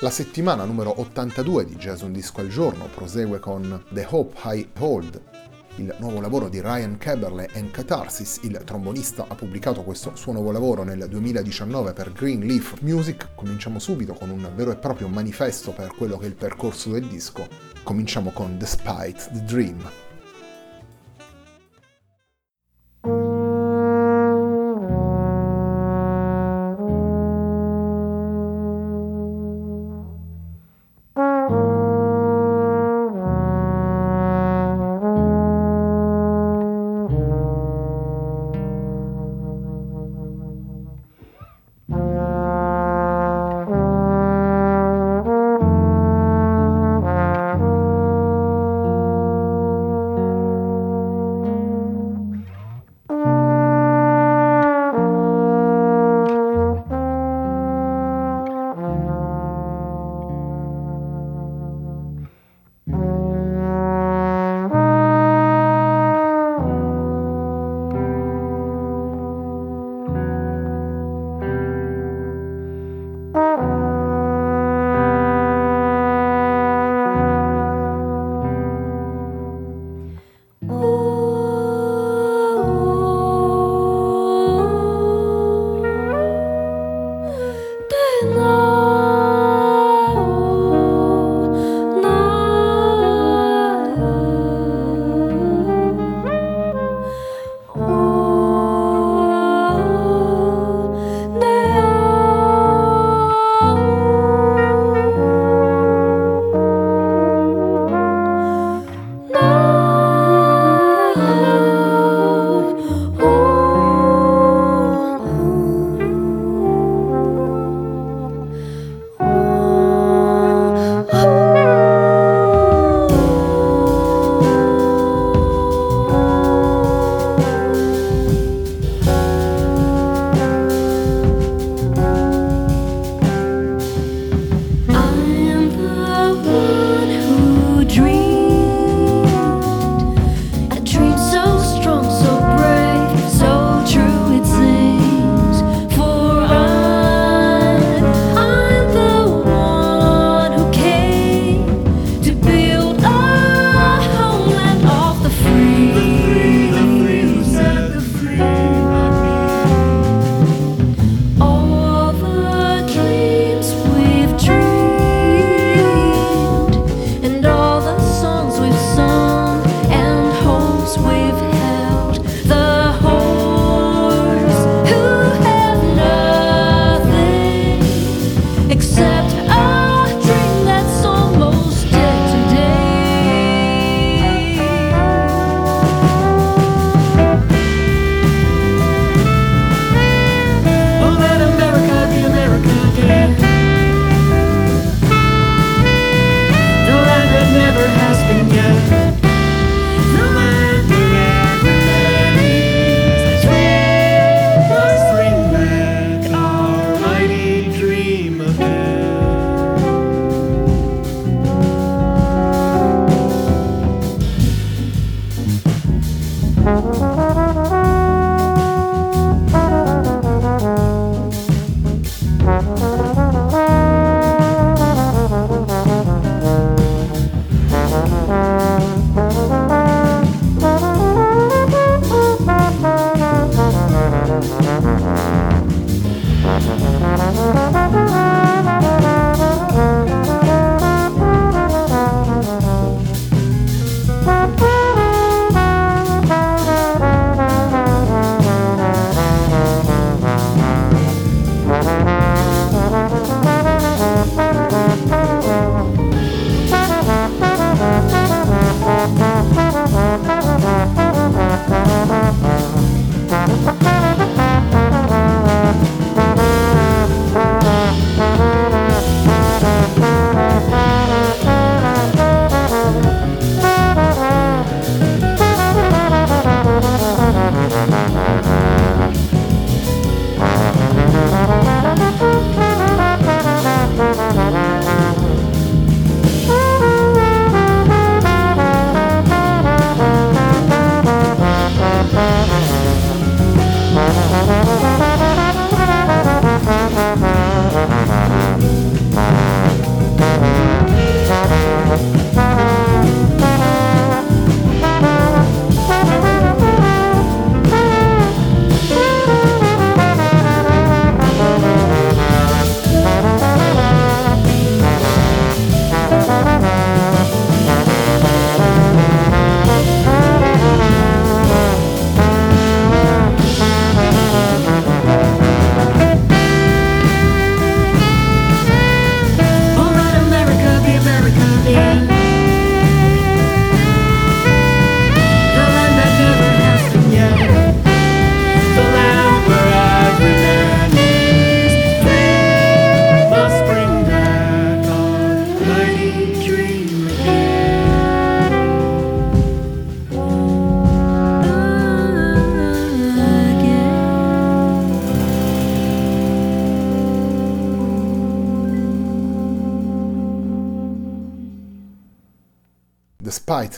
La settimana numero 82 di Jazz Un Disco al Giorno prosegue con The Hope I Hold, il nuovo lavoro di Ryan Keberle and Catharsis. Il trombonista ha pubblicato questo suo nuovo lavoro nel 2019 per Greenleaf Music. Cominciamo subito con un vero e proprio manifesto per quello che è il percorso del disco. Cominciamo con Despite the Dream.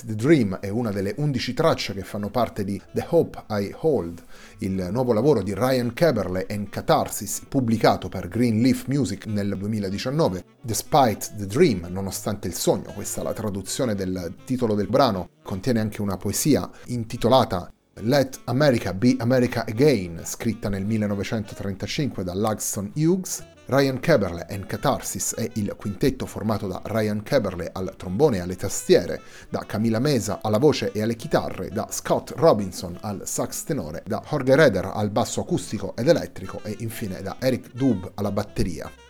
The Dream è una delle 11 tracce che fanno parte di The Hope I Hold, il nuovo lavoro di Ryan Keberle and Catharsis, pubblicato per Greenleaf Music nel 2019. Despite the Dream, nonostante il sogno, questa è la traduzione del titolo del brano, contiene anche una poesia intitolata Let America Be America Again, scritta nel 1935 da Langston Hughes, Ryan Keberle and Catharsis è il quintetto formato da Ryan Keberle al trombone e alle tastiere, da Camila Mesa alla voce e alle chitarre, da Scott Robinson al sax tenore, da Jorge Reder al basso acustico ed elettrico e infine da Eric Dub alla batteria.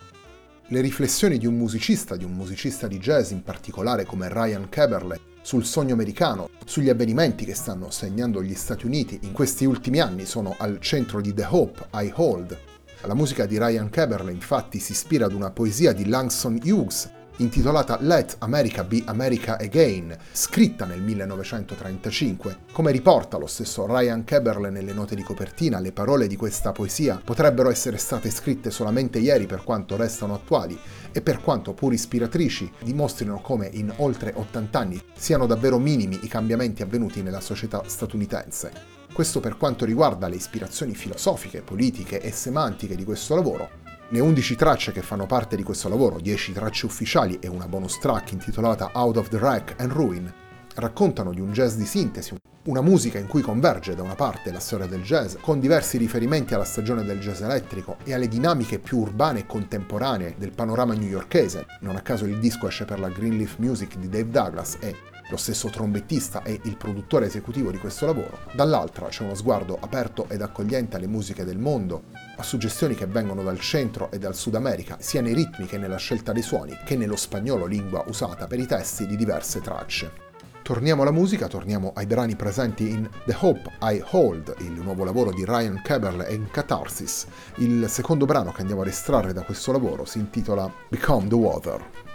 Le riflessioni di un musicista, di un musicista di jazz in particolare come Ryan Keberle, sul sogno americano, sugli avvenimenti che stanno segnando gli Stati Uniti in questi ultimi anni sono al centro di The Hope I Hold, la musica di Ryan Keberle infatti si ispira ad una poesia di Langston Hughes intitolata Let America Be America Again, scritta nel 1935. Come riporta lo stesso Ryan Keberle nelle note di copertina, le parole di questa poesia potrebbero essere state scritte solamente ieri per quanto restano attuali e per quanto pur ispiratrici dimostrino come in oltre 80 anni siano davvero minimi i cambiamenti avvenuti nella società statunitense. Questo per quanto riguarda le ispirazioni filosofiche, politiche e semantiche di questo lavoro. Le 11 tracce che fanno parte di questo lavoro, 10 tracce ufficiali e una bonus track intitolata Out of the Wreck and Ruin, raccontano di un jazz di sintesi, una musica in cui converge da una parte la storia del jazz, con diversi riferimenti alla stagione del jazz elettrico e alle dinamiche più urbane e contemporanee del panorama newyorkese. Non a caso il disco esce per la Greenleaf Music di Dave Douglas e lo stesso trombettista e il produttore esecutivo di questo lavoro, dall'altra c'è uno sguardo aperto ed accogliente alle musiche del mondo, a suggestioni che vengono dal centro e dal Sud America, sia nei ritmi che nella scelta dei suoni, che nello spagnolo lingua usata per i testi di diverse tracce. Torniamo alla musica, torniamo ai brani presenti in The Hope I Hold, il nuovo lavoro di Ryan Keberle e in Catharsis. Il secondo brano che andiamo ad estrarre da questo lavoro si intitola Become the Water.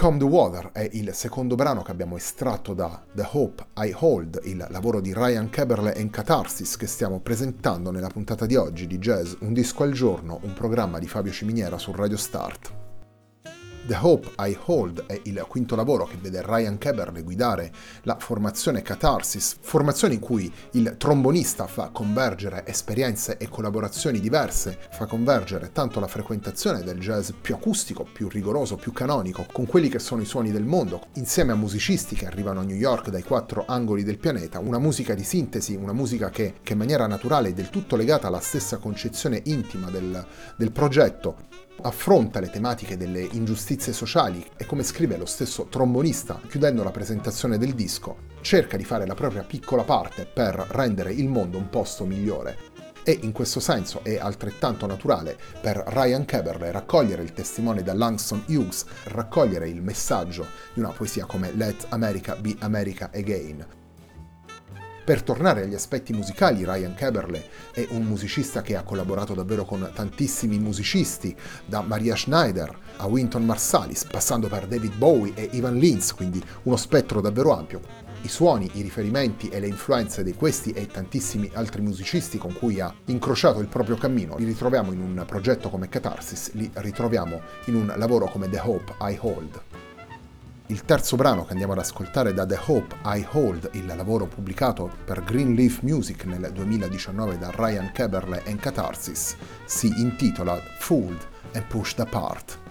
Become the Water è il secondo brano che abbiamo estratto da The Hope I Hold, il lavoro di Ryan Keberle e Catharsis che stiamo presentando nella puntata di oggi di Jazz Un disco al giorno, un programma di Fabio Ciminiera su Radio Start. The Hope I Hold è il quinto lavoro che vede Ryan Keberle guidare la formazione Catharsis, formazione in cui il trombonista fa convergere esperienze e collaborazioni diverse, fa convergere tanto la frequentazione del jazz più acustico, più rigoroso, più canonico, con quelli che sono i suoni del mondo, insieme a musicisti che arrivano a New York dai quattro angoli del pianeta, una musica di sintesi, una musica che, che in maniera naturale è del tutto legata alla stessa concezione intima del, del progetto, affronta le tematiche delle ingiustizie sociali e come scrive lo stesso trombonista chiudendo la presentazione del disco, cerca di fare la propria piccola parte per rendere il mondo un posto migliore. E in questo senso è altrettanto naturale per Ryan Keberle raccogliere il testimone da Langston Hughes, raccogliere il messaggio di una poesia come Let America be America Again, per tornare agli aspetti musicali, Ryan Keberle è un musicista che ha collaborato davvero con tantissimi musicisti, da Maria Schneider a Winton Marsalis, passando per David Bowie e Ivan Lins, quindi uno spettro davvero ampio. I suoni, i riferimenti e le influenze di questi e tantissimi altri musicisti con cui ha incrociato il proprio cammino li ritroviamo in un progetto come Catharsis, li ritroviamo in un lavoro come The Hope I Hold. Il terzo brano che andiamo ad ascoltare da The Hope I Hold, il lavoro pubblicato per Greenleaf Music nel 2019 da Ryan Keberle e Catharsis, si intitola Fooled and Pushed Apart.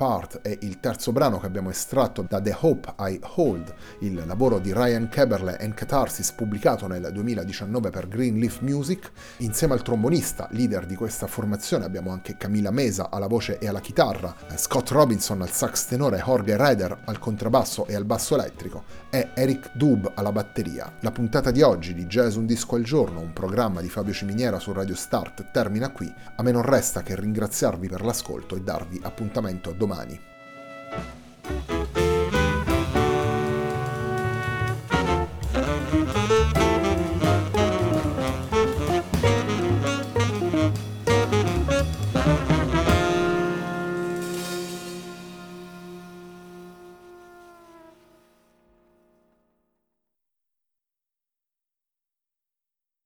Apart è il terzo brano che abbiamo estratto da The Hope I Hold, il lavoro di Ryan Keberle and Catharsis pubblicato nel 2019 per Greenleaf Music. Insieme al trombonista, leader di questa formazione, abbiamo anche Camila Mesa alla voce e alla chitarra, Scott Robinson al sax tenore, Jorge Ryder al contrabbasso e al basso elettrico e Eric Dub alla batteria. La puntata di oggi di Jazz Un Disco al Giorno, un programma di Fabio Ciminiera su Radio Start, termina qui. A me non resta che ringraziarvi per l'ascolto e darvi appuntamento a domani.